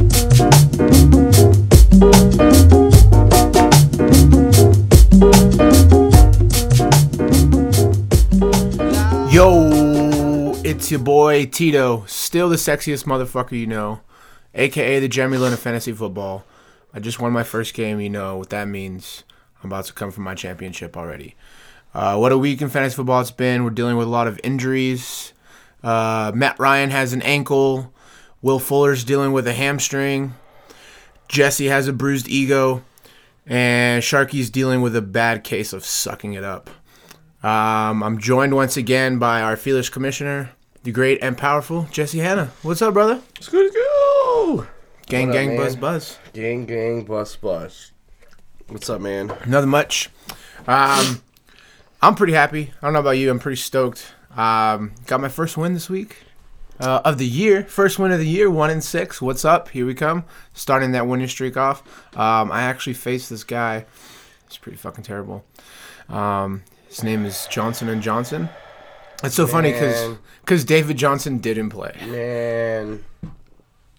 Yo, it's your boy Tito, still the sexiest motherfucker you know, aka the Jeremy Lin of fantasy football. I just won my first game, you know what that means. I'm about to come for my championship already. Uh, what a week in fantasy football it's been. We're dealing with a lot of injuries. Uh, Matt Ryan has an ankle. Will Fuller's dealing with a hamstring. Jesse has a bruised ego. And Sharky's dealing with a bad case of sucking it up. Um, I'm joined once again by our fearless commissioner, the great and powerful Jesse Hanna. What's up, brother? It's good go, let's go. Gang, What up, gang, man? buzz, buzz. Gang, gang, bus, bus. What's up, man? Nothing much. Um, I'm pretty happy. I don't know about you. I'm pretty stoked. Um, got my first win this week uh, of the year. First win of the year, one in six. What's up? Here we come. Starting that winning streak off. Um, I actually faced this guy. It's pretty fucking terrible. Um, his name is Johnson and Johnson. It's so funny because because David Johnson didn't play. Man,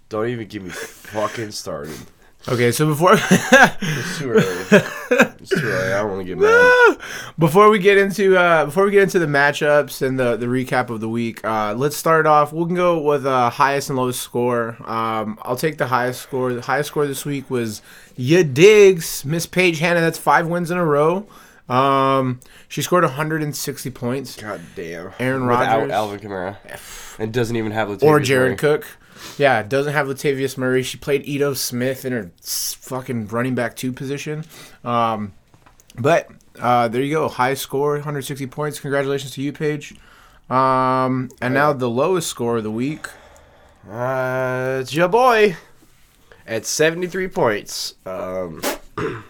don't even get me fucking started. Okay, so before It's too early. it's too early. I don't want to get mad. before we get into uh, before we get into the matchups and the, the recap of the week, uh, let's start off. We can go with uh, highest and lowest score. Um, I'll take the highest score. The highest score this week was Ya Diggs, Miss Paige Hannah. That's five wins in a row. Um, she scored 160 points. God damn. Aaron Without Rodgers. Alvin Kamara. And doesn't even have Latavius or Jared Murray. Cook. Yeah, doesn't have Latavius Murray. She played Ito Smith in her fucking running back two position. Um, but uh, there you go, high score, 160 points. Congratulations to you, Paige. Um, and now the lowest score of the week. Uh, it's your boy at 73 points. Um,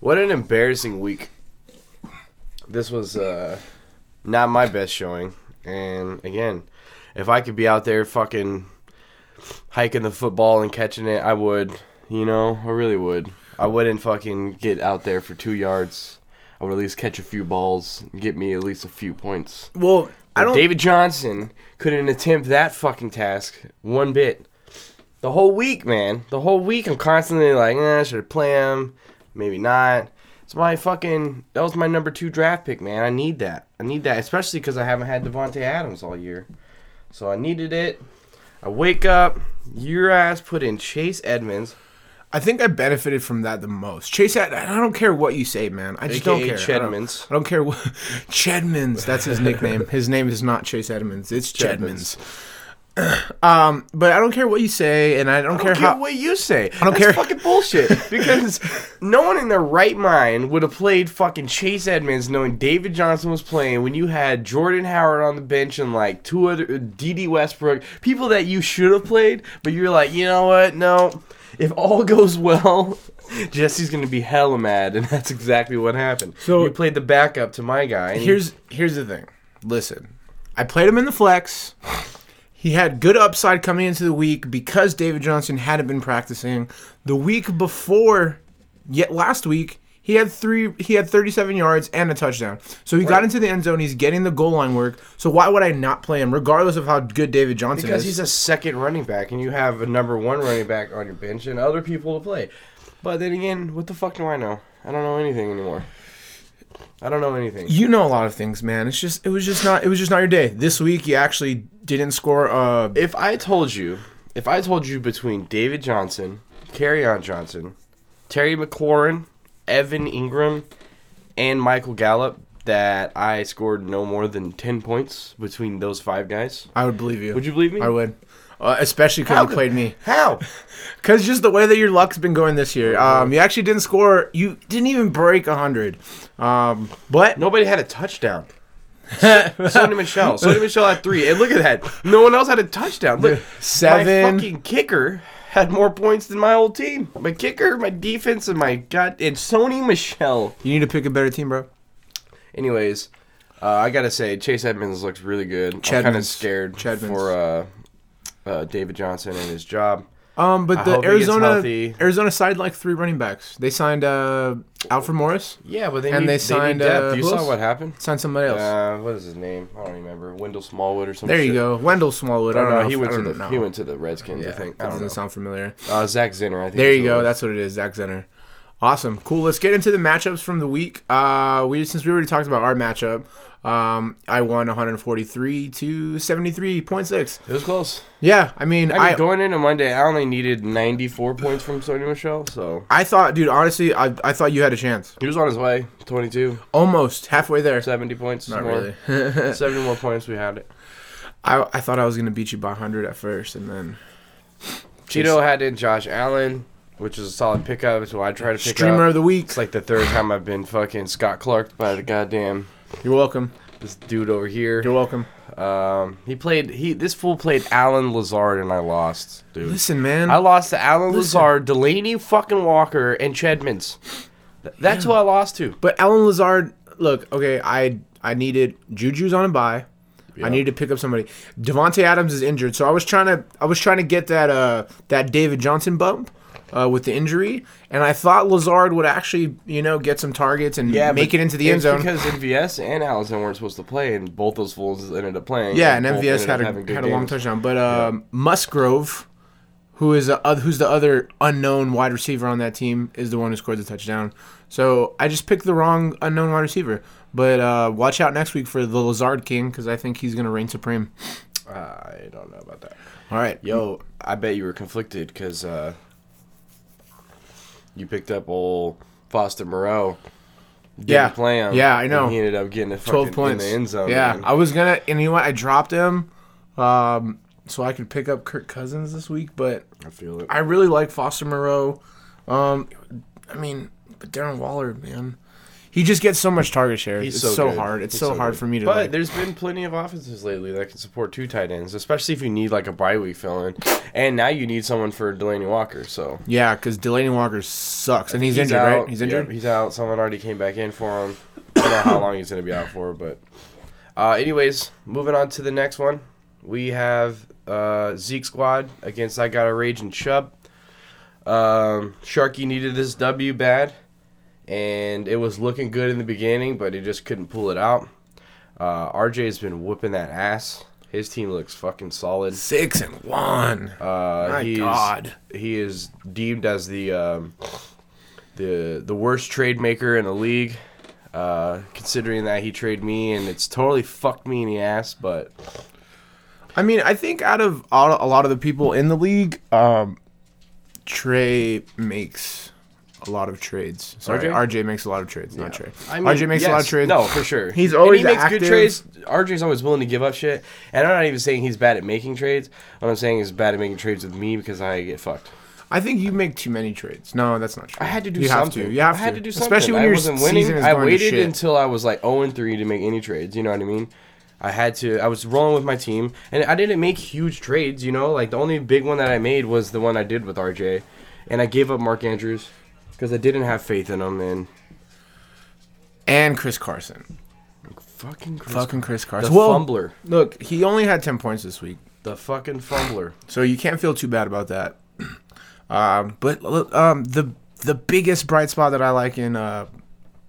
what an embarrassing week. This was uh, not my best showing. And again, if I could be out there fucking hiking the football and catching it, I would. You know, I really would. I wouldn't fucking get out there for two yards. I would at least catch a few balls and get me at least a few points. Well, I don't. David Johnson couldn't attempt that fucking task one bit. The whole week, man. The whole week, I'm constantly like, eh, should I play him? Maybe not. It's my fucking. That was my number two draft pick, man. I need that. I need that, especially because I haven't had Davante Adams all year. So I needed it. I wake up. Your ass put in Chase Edmonds. I think I benefited from that the most. Chase, I, I don't care what you say, man. I just don't AKA care. I don't- Chedmans. I don't care what. Chedmans. That's his nickname. His name is not Chase Edmonds. It's Chedmans. Um, but I don't care what you say, and I don't, I care don't care how. what you say. I don't That's care. fucking bullshit. Because no one in their right mind would have played fucking Chase Edmonds knowing David Johnson was playing when you had Jordan Howard on the bench and like two other Dede Westbrook, people that you should have played, but you're like, you know what? No. If all goes well, Jesse's gonna be hella mad, and that's exactly what happened. So- you played the backup to my guy. he- Here's here's the thing. Listen, I played him in the flex. He had good upside coming into the week because David Johnson hadn't been practicing. The week before, yet last week, he had three. He had 37 yards and a touchdown. So he got into the end zone. He's getting the goal line work. So why would I not play him, regardless of how good David Johnson Because is? Because he's a second running back, and you have a number one running back on your bench and other people to play. But then again, what the fuck do I know? I don't know anything anymore. I don't know anything. you know a lot of things, man. It's just it was just not it was just not your day. This week you actually didn't score. Uh, If I told you, if I told you between David Johnson, on Johnson, Terry McLaurin, Evan Engram, and Michael Gallup that I scored no more than 10 points between those five guys, I would believe you. would you believe me? I would. Uh, especially because you played me. How? Because just the way that your luck's been going this year, um, you actually didn't score. You didn't even break hundred. Um, but Nobody had a touchdown. Sony Michel. Sony Michel had three. And look at that. No one else had a touchdown. Look, Seven. My fucking kicker had more points than my old team. My kicker, my defense, and my god and Sony Michel. you need to pick a better team, bro. Anyways, uh, I gotta say Chase Edmonds looks really good. I'm kind of scared Chedmans. for uh, uh, David Johnson and his job. Um, but I the hope he gets Arizona healthy. Arizona signed like three running backs. They signed uh, Alfred Morris, Yeah, but they And need, they signed, need depth. uh, you who saw else? what happened? signed somebody else. Uh, what is his name? I don't remember. Wendell Smallwood or something. there you go, Wendell Smallwood. I don't know. He if- went I to don't the know. he went to the Redskins. Yeah, I think. that I don't doesn't know. sound familiar. Uh, Zach Zenner. I think. There is you it go. was. That's what it is. Zach Zenner. Awesome. Cool. Let's get into the matchups from the week. Uh, we since we already talked about our matchup. Um, I won 143 to 73.6. It was close. Yeah, I mean, I mean, I going into Monday, I only needed 94 points from Sony Michel, so I thought, dude, honestly, I, I thought you had a chance. he was on his way. 22, Almost halfway there. 70 points. Not more. really. 70 more points. We had it. I, I thought I was gonna beat you by 100 at first, and then Cheeto had in Josh Allen, which is a solid pickup. So I try to pick streamer up. of the week. It's like the third time I've been fucking Scott Clark by the goddamn You're welcome. this dude over here. You're welcome. Um, he played. He this fool played Allen Lazard, and I lost, dude. Listen, man. I lost to Allen Listen. Lazard, Delanie fucking Walker, and Chedmans. Th- That's who I lost to. But Allen Lazard, look, okay, I I needed Juju's on a bye. I needed to pick up somebody. Davante Adams is injured, so I was trying to I was trying to get that uh that David Johnson bump uh, with the injury, and I thought Lazard would actually you know get some targets and yeah, make it into the end zone. because MVS and Allison weren't supposed to play, and both those fools ended up playing. Yeah, and both MVS had a had a long touchdown, but um, Musgrove, who is a, who's the other unknown wide receiver on that team, is the one who scored the touchdown. So I just picked the wrong unknown wide receiver. But uh, watch out next week for the Lazard King because I think he's gonna reign supreme. I don't know about that. All right, Yo, I bet you were conflicted because uh, you picked up old Foster Moreau. Didn't Yeah. play him. Yeah, I know. he ended up getting a twelve points. in the end zone. yeah, man. I was gonna, and you know what? I dropped him, um, so I could pick up Kirk Cousins this week. But I feel it. I really like Foster Moreau. Um, I mean, but Darren Waller, man, he just gets so much target share. He's it's so, so, hard. It's He's so, hard for me to. But like, there's been plenty of offenses lately that can support two tight ends, especially if you need like a bye week fill in. And now you need someone for Delanie Walker. So yeah, because Delanie Walker sucks, and he's, injured, out. right? He's injured. He's out. Someone already came back in for him. I don't know how long he's gonna be out for, but uh, anyways, moving on to the next one. We have uh, Zeke squad against I got a rage and Chubb. Um, Sharky needed this W bad, and it was looking good in the beginning, but he just couldn't pull it out. Uh, RJ's been whooping that ass. His team looks fucking solid. Six and one. Uh, My God. He is deemed as the um, the the worst trade maker in the league. Uh, considering that he traded me and it's totally fucked me in the ass, but I mean, I think out of all, a lot of the people in the league, um, Trey makes a lot of trades. Sorry, RJ? RJ, makes a lot of trades, not Trey. I mean, RJ makes a lot of trades. No, for sure. He's And always he makes active. good trades. RJ's always willing to give up shit, and I'm not even saying he's bad at making trades. What I'm saying is bad at making trades with me because I get fucked. I think you make too many trades. No, that's not true. I had to do you something. Have to. You have I had to. to do something. Especially when I your wasn't season winning. is I going to waited shit. until I was like 0 and 3 to make any trades. You know what I mean? I had to. I was rolling with my team, and I didn't make huge trades. You know, like the only big one that I made was the one I did with RJ, and I gave up Mark Andrews because I didn't have faith in him. And and Chris Carson. fucking Chris, Fucking Chris the Carson. well, fumbler, look, he only had ten points this week. the fucking fumbler. So you can't feel too bad about that. Um, but um, the the biggest bright spot that I like in uh,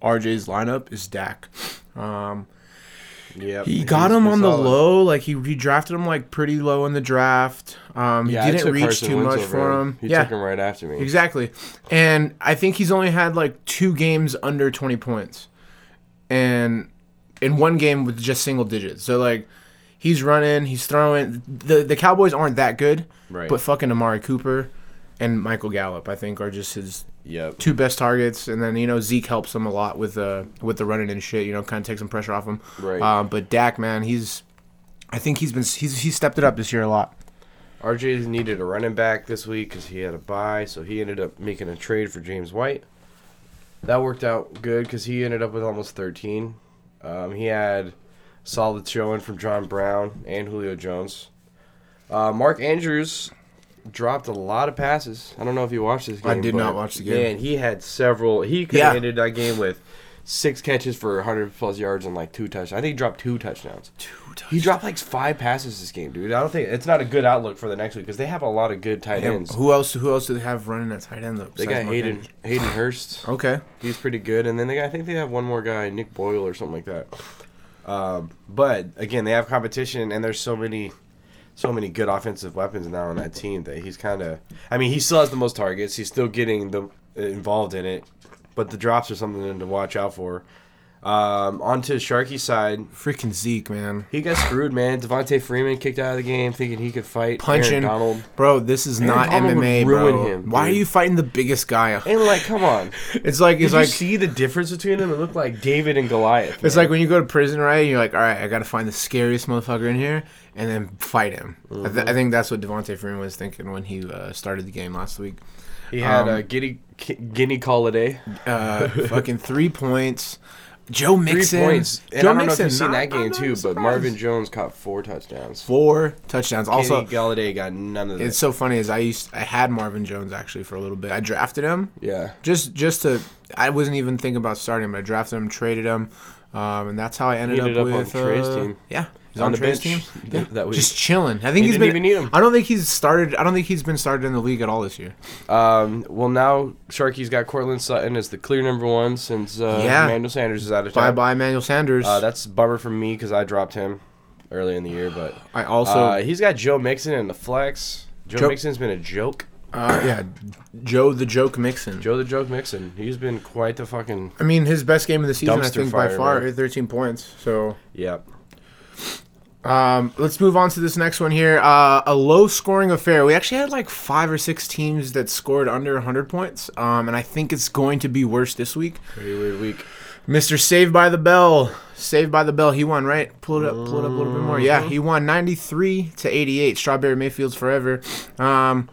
RJ's lineup is Dak. Um, Yeah, he got him on the low, like he, he drafted him like pretty low in the draft. Um, Yeah, he didn't reach Carson too much for him. He yeah, took him right after me. exactly. And I think he's only had like two games under twenty points, and in one game with just single digits. So like. He's running, he's throwing. The the Cowboys aren't that good, Right. but fucking Amari Cooper and Michael Gallup, I think, are just his Yep. two best targets. And then you know Zeke helps him a lot with uh with the running and shit. You know, kind of takes some pressure off him. Right. Um, but Dak, man, he's, I think he's been he's he stepped it up this year a lot. RJ needed a running back this week because he had a bye, so he ended up making a trade for James White. That worked out good because he ended up with almost 13. Um, he had solid showing from John Brown and Julio Jones. Uh, Mark Andrews dropped a lot of passes. I don't know if you watched this game. I did not watch the game. Man, he had several. He could Yeah. have ended that game with six catches for 100 plus yards and like two touchdowns. I think he dropped two touchdowns. Two touchdowns. He dropped like five passes this game, dude. I don't think it's not a good outlook for the next week because they have a lot of good tight ends. Who else? Who else do they have running at tight end though? They got Hayden? Hayden Hurst. Okay. He's pretty good, and then they got, I think they have one more guy, Nick Boyle or something like that. Um, but again, they have competition, and there's so many, so many good offensive weapons now on that team that he's kind of. I mean, he still has the most targets. He's still getting the involved in it, but the drops are something to watch out for. Um, on to Sharky's side, Freaking Zeke, man. he got screwed, man. Devonta Freeman kicked out of the game, thinking he could fight Punching. Aaron Donald. Bro, this is Aaron not Donald MMA, ruin bro. him, Why are you fighting the biggest guy? And like, come on, It's like did it's you like see the difference between them? It looked like David and Goliath. it's man. like when you go to prison, right? You're like, all right, I got to find the scariest motherfucker in here and then fight him. I, Mm-hmm. th- I think that's what Devonta Freeman was thinking when he uh, started the game last week. He had Um, a Guinea Guinea Holiday. Uh, fucking three points. Joe Three Mixon. points. And Joe I don't know if you've seen that game too, but. Marvin Jones caught four touchdowns. four touchdowns. Also, Kenny Golladay got none of that. it's so funny as I used I had Marvin Jones actually for a little bit. I drafted him yeah. just just to I wasn't even thinking about starting him. I drafted him, traded him, um, and that's how I ended, ended up, up with Trey's uh, team. Yeah, he's On on, the bench team. th- that week. Just chilling. I think He he's didn't been. even need him. I don't think he's started. I don't think he's been started in the league at all this year. Um, well, now Sharky's got Courtland Sutton as the clear number one since uh, Yeah. Emmanuel Sanders is out of time. Bye town. bye, Emmanuel Sanders. Uh, that's a bummer for me because I dropped him early in the year, but I also. uh, he's got Joe Mixon in the flex. Joe, Joe- Mixon's been a joke. Uh, yeah, Joe the Joke Mixon. Joe the Joke Mixon. He's been quite the fucking I mean, his best game of the season, I think, by far, man. 13 points. So, yeah. Um, let's move on to this next one here. Uh, a low-scoring affair. We actually had like five or six teams that scored under 100 points, um, and I think it's going to be worse this week. Pretty weird week. Mr. Saved by the Bell. Saved by the Bell. He won, right? Pull it up. Pull it up a little bit more. Yeah, he won 93 to 88. Strawberry Mayfield's forever. Um,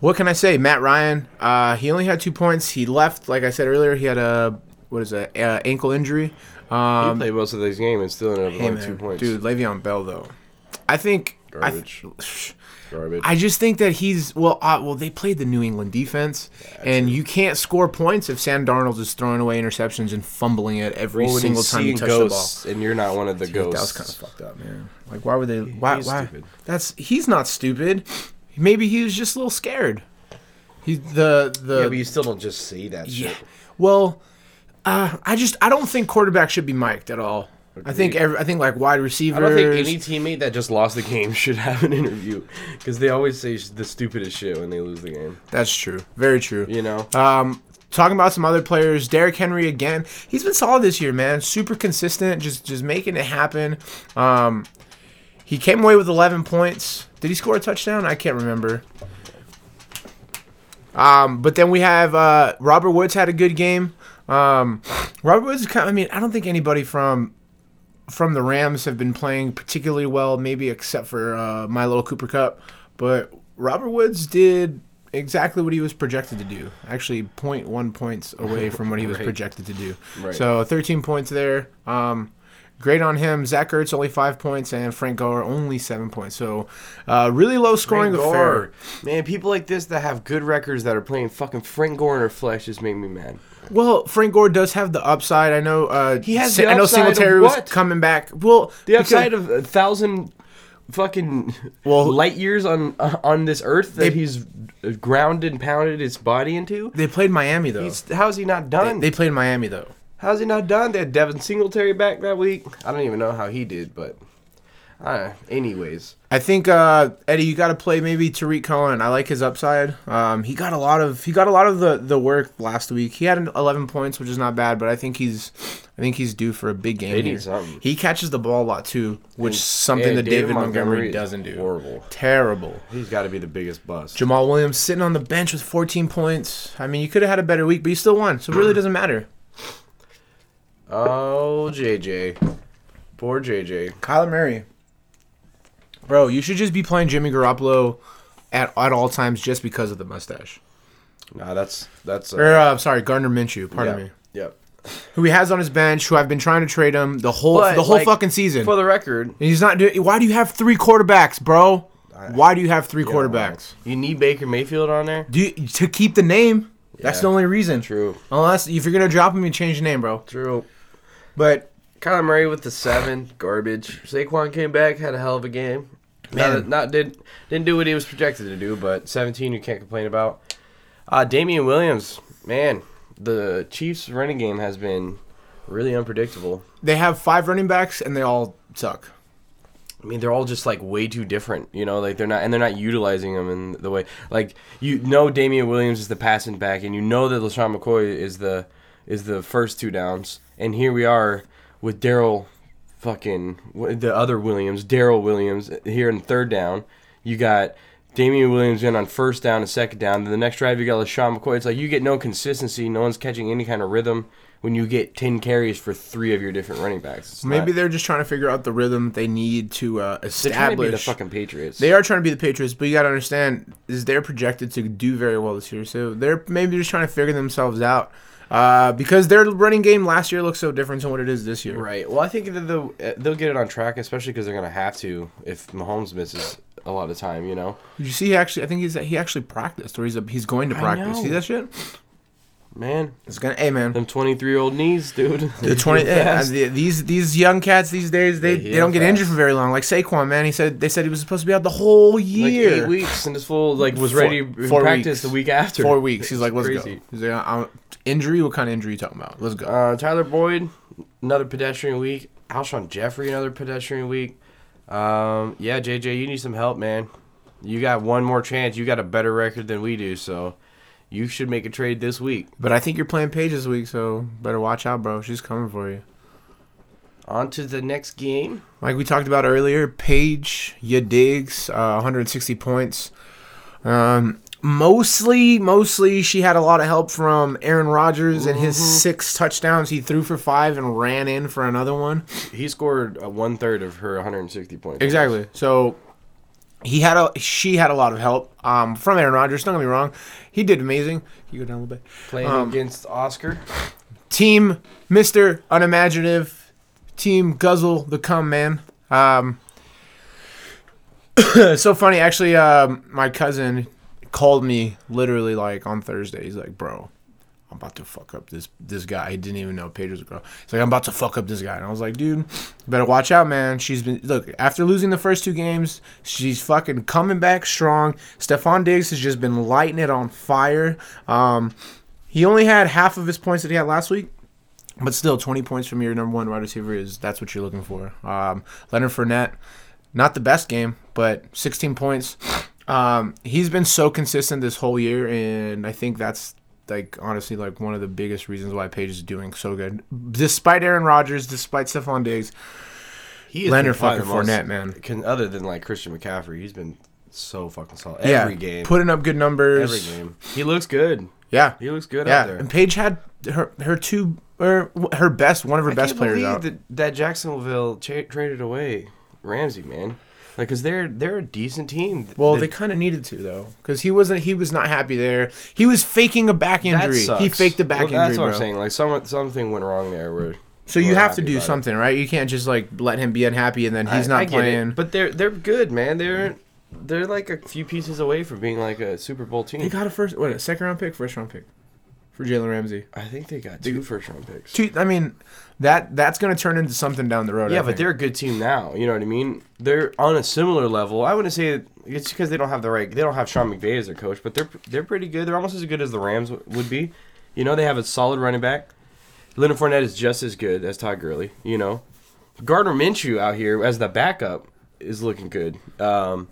what can I say? Matt Ryan. Uh, he only had two points. He left, like I said earlier. He had a what is that? Uh, ankle injury. He Um, played most of this game and still ended up with hey, only man, two points. dude, Le'Veon Bell though. I think. I, Garbage. th- Garbage. I just think that he's well. Uh, well, they played the New England defense, and you can't score points if Sam Darnold is throwing away interceptions and fumbling it every Well, single time you touch the ball. and you're not one of the Dude, ghosts. That was kind of fucked up, man. Like, why would they? Why? he's why? stupid. That's he's not stupid. Maybe he was just a little scared. He the the yeah, but you still don't just say that yeah. shit. Well, uh, I just I don't think quarterback should be mic'd at all. I think every, I think like wide receivers. I don't think any teammate that just lost the game should have an interview because they always say the stupidest shit when they lose the game. That's true. Very true. You know, Um, talking about some other players, Derrick Henry again. He's been solid this year, man. Super consistent, just just making it happen. Um, he came away with 11 points. Did he score a touchdown? I can't remember. Um, but then we have uh, Robert Woods had a good game. Um, Robert Woods, kind I mean, I don't think anybody from from the Rams have been playing particularly well, maybe except for uh, my little Cooper Kupp. But Robert Woods did exactly what he was projected to do. Actually, 0.1 points away from what he was Right. projected to do. Right. So 13 points there. Um, great on him. Zach Ertz only five points, and Frank Gore only seven points. So uh, really low scoring Frank affair. Gore. Man, people like this that have good records that are playing fucking Frank Gore in their flesh just make me mad. Well, Frank Gore does have the upside. I know. Uh, He has I know Singletary was coming back. Well, The because- upside of a thousand fucking Well- light years on uh, on this earth that They- he's grounded and pounded his body into. they played Miami though. He's, how's he not They, done? they played Miami though. How's he not done? They had Devin Singletary back that week. I don't even know how he did, but uh, anyways, I think uh, Eddie, you got to play maybe Tarik Cohen. I like his upside. Um, he got a lot of he got a lot of the, the work last week. He had 11 points, which is not bad, but I think he's I think he's due for a big game here. something. He catches the ball a lot too, which is something and that David, Montgomery, is doesn't do. Horrible. Terrible. He's got to be the biggest bust. Jamaal Williams sitting on the bench with 14 points. I mean, you could have had a better week, but you still won, so it really doesn't matter. Oh, JJ. Poor JJ. Kyler Murray, bro, you should just be playing Jimmy Garoppolo at at all times just because of the mustache. Nah, that's that's. Uh, Or uh, sorry, Gardner Minshew. Pardon yeah, me. Yep. Who he has on his bench? Who I've been trying to trade him the whole But, the whole like, fucking season. For the record, and he's not doing. Why do you have three quarterbacks, bro? Why do you have three quarterbacks? you need Baker Mayfield on there. Do you, to keep the name? That's the only reason. True. Unless if you're gonna drop him, you change the name, bro. True. But Kyler Murray with the seven, garbage. Saquon came back, had a hell of a game. Man. Not, not did didn't do what he was projected to do, but 17 you can't complain about. Uh, Damien Williams, man, the Chiefs running game has been really unpredictable. they have five running backs and they all suck. I mean, they're all just like way too different, you know. Like they're not, and they're not utilizing them in the way. Like you know, Damien Williams is the passing back, and you know that LeSean McCoy is the is the first two downs. And here we are with Darrel, fucking the other Williams, Darrel Williams here in third down. You got Damien Williams in on first down and second down. Then the next drive you got LeSean McCoy. It's like you get no consistency. No one's catching any kind of rhythm when you get ten carries for three of your different running backs. It's Maybe not- they're just trying to figure out the rhythm they need to uh, they're trying to be the fucking Patriots. They are trying to be the Patriots, but you got to understand is they're projected to do very well this year. So they're maybe just trying to figure themselves out uh, because their running game last year looked so different to what it is this year. Right. Well, I think that they'll, uh, they'll get it on track, especially because they're going to have to if Mahomes misses a lot of time, you know? Did you see? He actually, I think he's he actually practiced, or he's a, he's going to practice. See that shit? Man, It's gonna. Hey man, them 23 year old knees, dude. the twenty yeah, these these young cats these days they, They they don't get fast. injured for very long. Like Saquon, man, he said they said he was supposed to be out the whole Like year. eight weeks and this fool like was Four- ready in four practice weeks. the week after. Four weeks. He's like, let's Crazy. go. He's like, injury? What kind of injury you talking about? Let's go. Uh, Tyler Boyd, another pedestrian week. Alshon Jeffery, another pedestrian week. Um, yeah, JJ, you need some help, man. You got one more chance. You got a better record than we do, so you should make a trade this week. But I think you're playing Paige this week, so better watch out, bro. She's coming for you. On to the next game. Like we talked about earlier, Paige, ya digs, uh, 160 points. Um, mostly, mostly she had a lot of help from Aaron Rodgers and his six touchdowns. He threw for five and ran in for another one. He scored one third of her 160 points. Exactly. So he had a she had a lot of help um, from Aaron Rodgers. Don't get me wrong, he did amazing. You go down a little bit. Playing Um, against Oscar. Team Mister Unimaginative, Team Guzzle the Cum Man. Um, so funny, actually. Um, my cousin called me literally like on Thursday. He's like, "Bro, I'm about to fuck up this this guy." He didn't even know was a girl. He's like, "I'm about to fuck up this guy," and I was like, "Dude, better watch out, man." She's been look after losing the first two games, she's fucking coming back strong. Stefon Diggs has just been lighting it on fire. Um, he only had half of his points that he had last week. But still, 20 points from your number one wide receiver is that's what you're looking for. Um, Leonard Fournette, not the best game, but 16 points. Um, he's been so consistent this whole year, and I think that's like honestly like one of the biggest reasons why Paige is doing so good, despite Aaron Rodgers, despite Stefon Diggs. He Leonard fucking Fournette, man. Can, other than like Christian McCaffrey, he's been so fucking solid. yeah, Every game. putting up good numbers. every game. He looks good. Yeah, He looks good yeah. out there. And Paige had her her two er, or her best one of her I best players out. that, that Jacksonville cha- traded away Ramsey, man. Like, cause they're they're a decent team. Well, That- they kind of needed to though, because he wasn't. He was not happy there. He was faking a back injury. He faked a back Well, injury, That's what bro. I'm saying. Like, some something went wrong there. Where So you we're have to happy do about it. something, right? You can't just like let him be unhappy and then he's I- not I get it, playing. But they're they're good, man. They're they're like a few pieces away from being like a Super Bowl team. They got a first, what, a second round pick, first round pick for Jalen Ramsey. I think they got two first round picks. Two, I mean, that that's gonna turn into something down the road. Yeah, I but think. they're a good team now. You know what I mean? They're on a similar level. I wouldn't say it's because they don't have the right. They don't have Sean McVay as their coach, but they're they're pretty good. They're almost as good as the Rams w- would be. You know, they have a solid running back. Leonard Fournette is just as good as Todd Gurley. You know, Gardner Minshew out here as the backup is looking good. Um,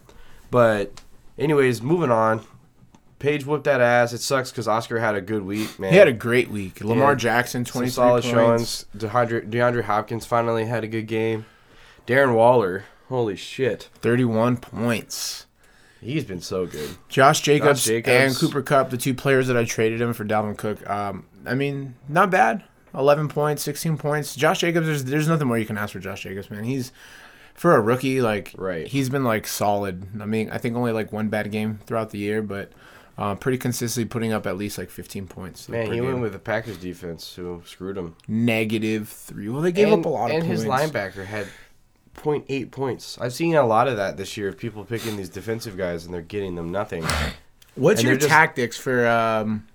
but anyways, moving on. Paige whooped that ass. It sucks because Oscar had a good week, man. he had a great week. Lamar Yeah. Jackson, twenty solid points. showings. DeAndre, DeAndre Hopkins finally had a good game. Darren Waller, holy shit, thirty-one points. he's been so good. Josh Jacobs, Jacobs. and Cooper Kupp, the two players that I traded him for Dalvin Cook. Um, I mean, not bad. Eleven points, sixteen points. Josh Jacobs, there's there's nothing more you can ask for Josh Jacobs, man. He's for a rookie, like Right. He's been like solid. I mean, I think only like one bad game throughout the year, but uh, pretty consistently putting up at least like fifteen points. Man, he went with the Packers defense who screwed him. negative three. Well, they gave and, up a lot of and points. his linebacker had 0.8 points. I've seen a lot of that this year. of People picking these defensive guys and they're getting them nothing. What's and your just- tactics for um,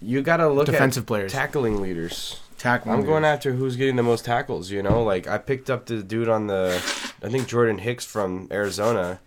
You got to look defensive players? tackling leaders. Tackle. I'm going after who's getting the most tackles. You know, like I picked up the dude on the, I think Jordan Hicks from Arizona,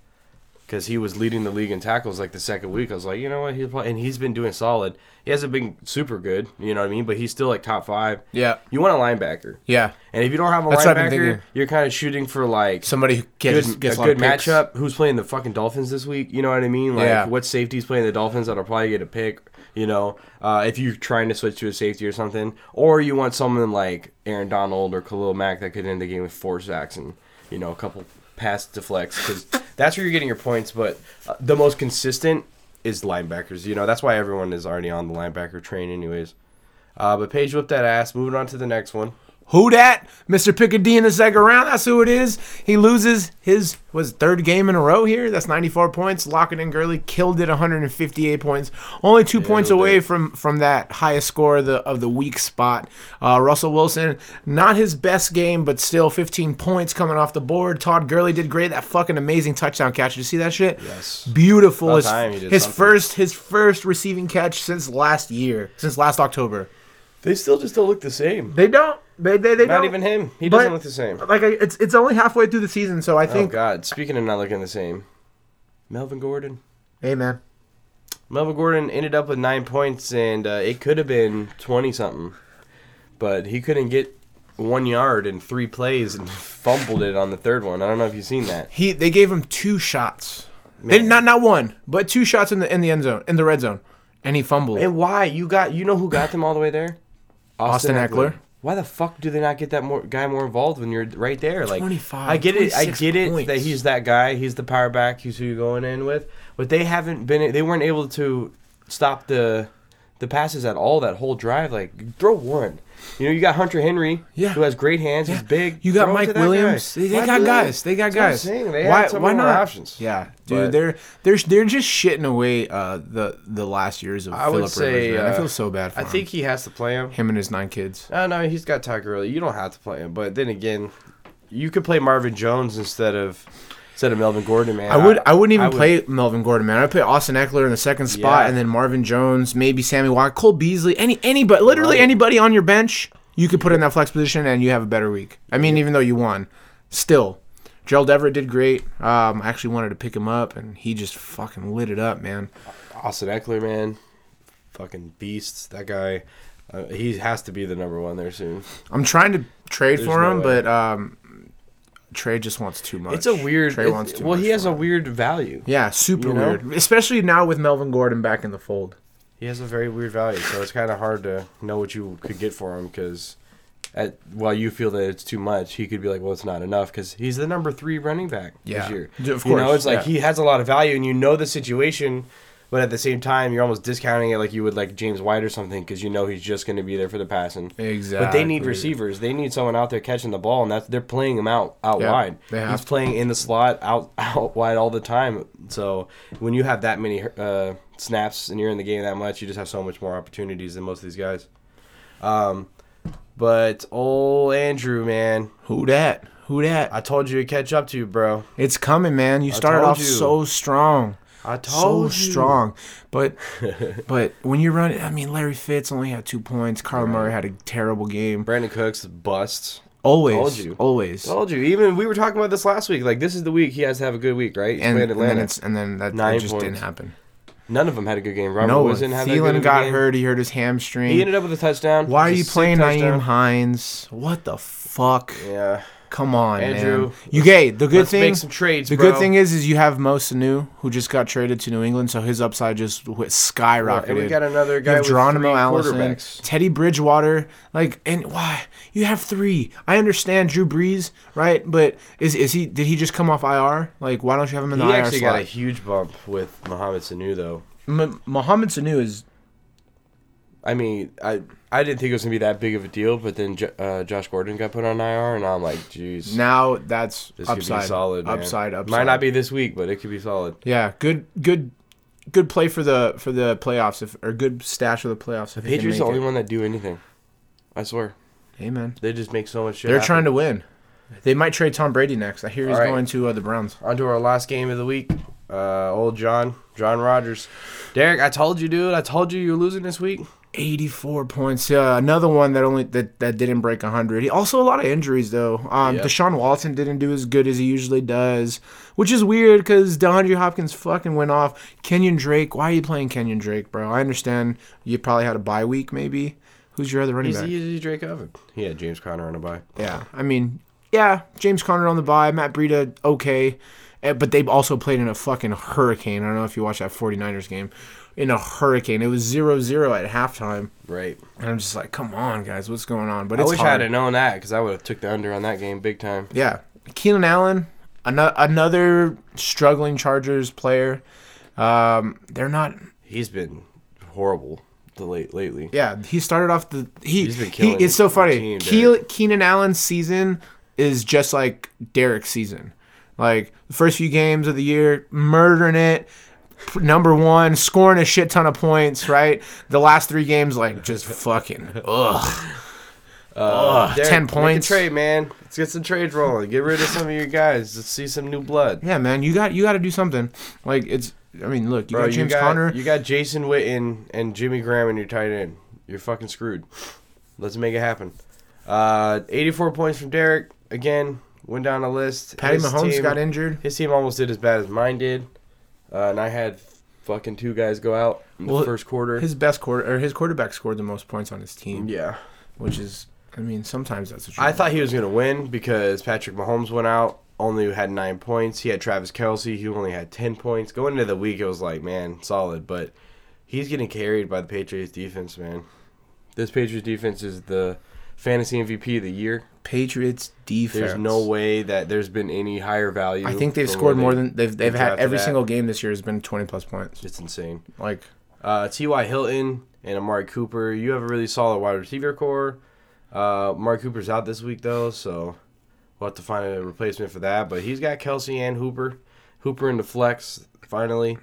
because he was leading the league in tackles like the second week. I was like, you know what, he's and he's been doing solid. He hasn't been super good, you know what I mean, but he's still like top five. Yeah. You want a linebacker, Yeah. and if you don't have a That's what I've been linebacker, you're kind of shooting for like Somebody who good, gets, gets a good picks. matchup. Who's playing the fucking Dolphins this week? You know what I mean? Like, Yeah. what safety's playing the Dolphins that'll probably get a pick? You know, uh, if you're trying to switch to a safety or something, or you want someone like Aaron Donald or Khalil Mack that could end the game with four sacks and you know a couple pass deflects because that's where you're getting your points. But uh, the most consistent is linebackers. You know, that's why everyone is already on the linebacker train, anyways. Uh, but Paige whipped that ass. Moving on to the next one. Who dat? Mr. Pickadee in the second round. That's who it is. He loses his was third game in a row here. That's 94 points. Lockett and Gurley killed it 158 points. Only two points away from from that highest score of the of the week spot. Uh, Russell Wilson, not his best game, but still 15 points coming off the board. Todd Gurley did great. That fucking amazing touchdown catch. Did you see that shit? Yes. Beautiful. About His, time his first his first receiving catch since last year, since last October. They still just don't look the same. They don't. They they, they Not even him. He doesn't look the same. like I, it's it's only halfway through the season, so I think. Oh. God! Speaking of not looking the same, Melvin Gordon. hey man, Melvin Gordon ended up with nine points, and uh, it could have been twenty something, but he couldn't get one yard in three plays and fumbled it on the third one. I don't know if you've seen that. he they gave him two shots. They, not not one, but two shots in the in the end zone, in the red zone, and he fumbled. And why? You got you know who got them all the way there? Austin Ekeler. Why the fuck do they not get that more guy more involved when you're right there? Like 25, I get it, I 26 get it that he's that guy, he's the power back, he's who you're going in with. But they haven't been, they weren't able to stop the the passes at all that whole drive. Like throw one. You know, you got Hunter Henry, Yeah. who has great hands, he's big. You got Throw Mike to guy. Williams. They, they Why got do that? guys. They got That's guys. They why had some why not? options. Yeah, dude, But- they're they're they're just shitting away uh, the the last years of I would Philip say, Rivers. Man. I uh, feel so bad for I him. think he has to play him. him and his nine kids. Oh no, he's got Tiger. Gurley. You don't have to play him, but then again, you could play Marvin Jones instead of instead of Melvin Gordon, man. I would I wouldn't even I would- play Melvin Gordon, man. I'd play Austin Ekeler in the second spot, Yeah. and then Marvin Jones, maybe Sammy Watt, Cole Beasley, any anybody, literally Right. anybody on your bench, you could put in that flex position, and you have a better week. I mean, even though you won, still, Gerald Everett did great. Um, I actually wanted to pick him up, and he just fucking lit it up, man. Austin Ekeler, man, fucking beast. That guy, uh, he has to be the number one there soon. I'm trying to trade There's for no him, way. but um, Trey just wants too much. It's a weird. Trey wants too well, he has a him. weird value. Yeah, super you know? weird, especially now with Melvin Gordon back in the fold. He has a very weird value, so it's kind of hard to know what you could get for him because. At, while you feel that it's too much, he could be like, "Well, it's not enough," because he's the number three running back Yeah. this year. Of you know, course, it's like yeah. he has a lot of value, and you know the situation, but at the same time, you're almost discounting it like you would like James White or something because you know he's just going to be there for the passing. Exactly. But they need receivers. They need someone out there catching the ball, and that's they're playing him out out Yeah, wide. they have He's to. playing in the slot out out wide all the time. So when you have that many uh, snaps and you're in the game that much, you just have so much more opportunities than most of these guys. Um, but old Andrew, man, Who that? Who that? I told you to catch up to you, bro. It's coming, man. You started off you. so strong. I So told you. strong. But but when you run it, I mean Larry Fitz only had 2 points. Carl Murray had a terrible game. Brandin Cooks busts. Always. Told you. Always. Told you. Even we were talking about this last week. Like this is the week he has to have a good week, right? He's And, playing and then it's and then that, just didn't happen. None of them had a good game. Robert No, Woods didn't have that good Thielen got game. hurt. He hurt his hamstring. He ended up with a touchdown. Why are you playing. Nyheim Hines? What the fuck? Yeah. Come on, Andrew, man. You gay. The good Let's thing. make some trades, the bro. good thing is, is you have Mo Sanu, who just got traded to New England, so his upside just w- skyrocketed. and we got another You guy have with Geronimo Allison, quarterbacks. Teddy Bridgewater, like, and why you have three? I understand Drew Brees, right? But is is he? Did he just come off IR? Like, why don't you have him in the He IR He actually got a huge bump with Mohamed Sanu, though. M- Mohamed Sanu is I mean, I I didn't think it was gonna be that big of a deal, but then Jo- uh, Josh Gordon got put on IR, and I'm like, jeez, now that's this could upside, be solid. man. upside, upside. Might not be this week, but it could be solid. Yeah, good, good, good play for the for the playoffs, if or good stash for the playoffs. If he Patriots the only it. one that do anything. I swear, Amen. they just make so much shit. they're happen. trying to win. They might trade Tom Brady next. I hear he's right. going to uh, the Browns. On to our last game of the week. Uh, old John, John Rogers. Derek, I told you, dude. I told you you're losing this week. 84 points. Yeah, another one that only that, that didn't break 100. He, also a lot of injuries though. Um, Yeah. Deshaun Watson didn't do as good as he usually does, which is weird because DeAndre Hopkins fucking went off. Kenyon Drake, why are you playing Kenyon Drake, bro? I understand you probably had a bye week, maybe. Who's your other running He's back? easy Drake Oven. He had James Conner on a bye. Yeah, I mean, yeah, James Conner on the bye, Matt Breida, okay. Eh, But they also played in a fucking hurricane. I don't know if you watched that 49ers game. In a hurricane. It was 0 0 at halftime. Right. And I'm just like, come on, guys, what's going on? But I wish I had known that because I would have took the under on that game big time. Yeah. Keenan Allen, ano- another struggling Chargers player. Um, they're not. He's been horrible the late lately. Yeah, he started off the. He, He's been he killing It's so funny. Keenan Allen's season is just like Derek's season. Like the first few games of the year, murdering it. Number one, scoring a shit ton of points, right? The last three games, like just fucking ugh. Uh, Derek, 10 make a points. trade, man. Let's get some trades rolling. Get rid of some of your guys. Let's see some new blood. Yeah, man, you got you got to do something. Like it's. I mean, look, you Bro, got James you got, Conner. You got Jason Witten and Jimmy Graham in your tight end. You're fucking screwed. Let's make it happen. Uh, 84 points from Derek. Again, went down the list. Patty His Mahomes team- got injured. His team almost did as bad as mine did. Uh, and I had fucking two guys go out in the first quarter. His best quarter or his quarterback scored the most points on his team, yeah. which is, I mean, sometimes that's you I thought he was going to win because Patrick Mahomes went out, only had nine points. He had Travis Kelce, who only had 10 points. Going into the week, it was like, man, solid. But he's getting carried by the Patriots defense, man. This Patriots defense is the fantasy MVP of the year. Patriots defense. There's no way that there's been any higher value. I think they've scored more than they've they've had every at. single game this year has been 20 plus points. It's insane. Like Uh, T.Y. Hilton and Amari Cooper. You have a really solid wide receiver core. Uh, Amari Cooper's out this week though, so we'll have to find a replacement for that. But he's got Kelce and Hooper. Hooper in the flex finally.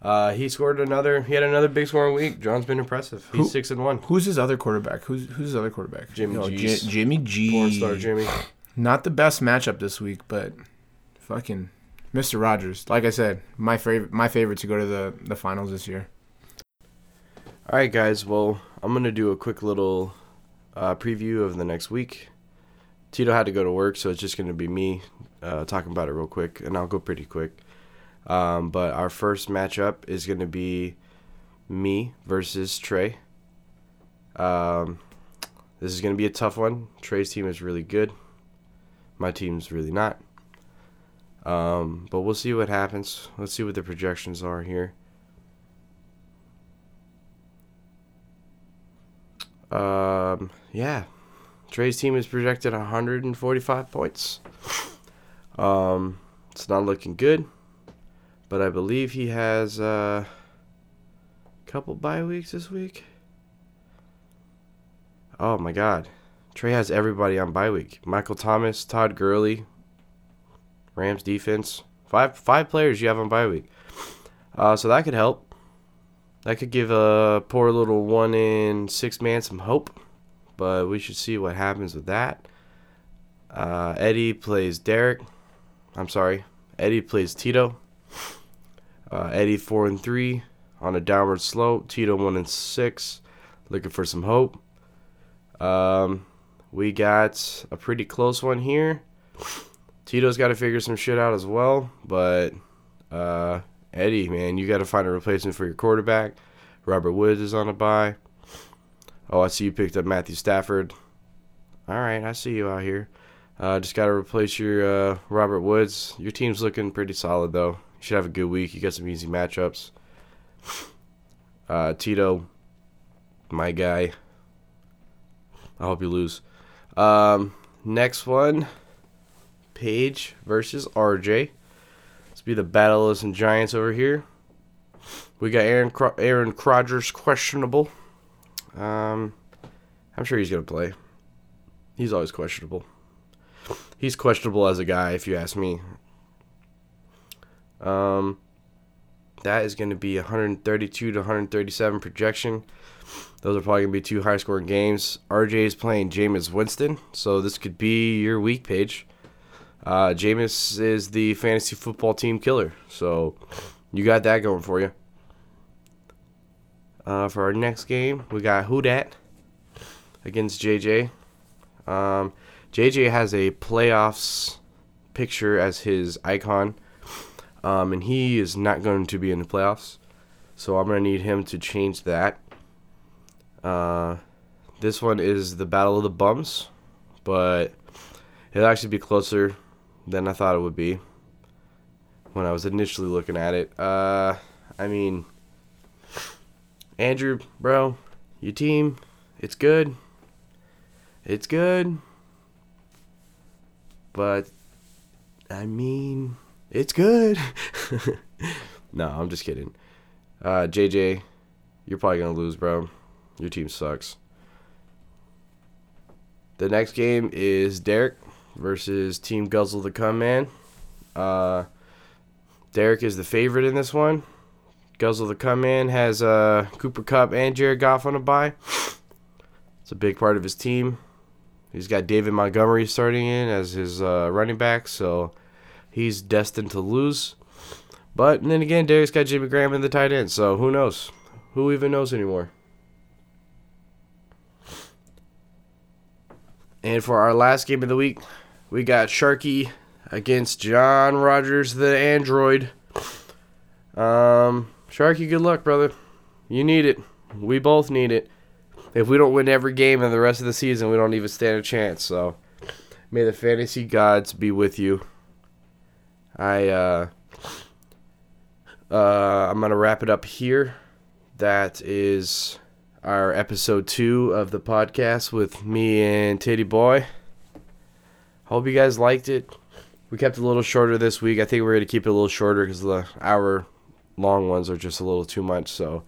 Uh, he scored another. He had another big scoring week. John's been impressive. He's Who- six and one. who's his other quarterback? Who's who's his other quarterback? Jimmy Oh, G's. Ji- Jimmy G. Porn star Jimmy. Not the best matchup this week, but fucking Mr. Rogers. Like I said, my favorite my favorite to go to the the finals this year. All right, guys. Well, I'm gonna do a quick little uh, preview of the next week. Tito had to go to work, so it's just gonna be me uh, talking about it real quick, and I'll go pretty quick. Um, but our first matchup is gonna be me versus Trey. Um, this is gonna be a tough one. Trey's team is really good. My team's really not. Um, but we'll see what happens. Let's see what the projections are here. Um, yeah. Trey's team is projected 145 points. Um, it's not looking good, but I believe he has uh, a couple bye weeks this week. Oh my God, Trey has everybody on bye week. Michael Thomas, Todd Gurley, Rams defense. Five five players you have on bye week. Uh, so that could help. That could give a poor little one in six man some hope, but we should see what happens with that. Uh, Eddie plays Derek. I'm sorry, Eddie plays Tito. Uh, Eddie four and three on a downward slope. Tito one and six, looking for some hope. Um, we got a pretty close one here. Tito's got to figure some shit out as well, but uh, Eddie, man, you got to find a replacement for your quarterback. Robert Woods is on a bye. Oh, I see you picked up Matthew Stafford. All right, I see you out here. Uh, just got to replace your uh, Robert Woods. Your team's looking pretty solid, though. Should have a good week. You got some easy matchups. Uh, Tito, my guy. I hope you lose. Um, next one Paige versus RJ. Let's be the battle of some giants over here. We got Aaron Cro- Aaron Rodgers questionable. Um, I'm sure he's gonna play. He's always questionable. He's questionable as a guy, if you ask me. Um, that is going to be 132 to 137 projection. Those are probably going to be two high scoring games. RJ is playing Jameis Winston, so this could be your week Paige. Uh, Jameis is the fantasy football team killer, so you got that going for you. Uh, for our next game, we got Who Dat against JJ. Um, JJ has a playoffs picture as his icon, um, and he is not going to be in the playoffs. So I'm going to need him to change that. Uh, this one is the Battle of the Bums, but it'll actually be closer than I thought it would be when I was initially looking at it. Uh, I mean, Andrew, bro, your team, it's good. It's good. But, I mean, it's good. no, I'm just kidding. Uh, JJ, you're probably to lose, bro. Your team sucks. The next game is Derek versus Team Guzzle the Cum Man. Uh, Derek is the favorite in this one. Guzzle the Cum Man has uh, Cooper Kupp and Jared Goff on a bye. It's a big part of his team. He's got David Montgomery starting in as his uh, running back, so he's destined to lose. But then again, Derek's got Jimmy Graham in the tight end, so who knows? Who even knows anymore? And for our last game of the week, we got Sharky against John Rogers, the android. Um, Sharky, good luck, brother. You need it. We both need it. If we don't win every game in the rest of the season, we don't even stand a chance. So, may the fantasy gods be with you. I uh, uh, I'm gonna wrap it up here. That is our episode two of the podcast with me and Titty Boy. Hope you guys liked it. We kept it a little shorter this week. I think we're gonna keep it a little shorter because the hour long ones are just a little too much. So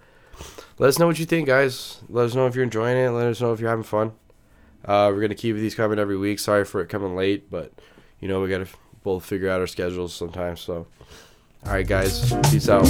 let us know what you think, guys. Let us know if you're enjoying it. Let us know if you're having fun. Uh, we're gonna keep these coming every week. Sorry for it coming late, but you know we gotta both figure out our schedules sometimes. So, all right, guys, peace out.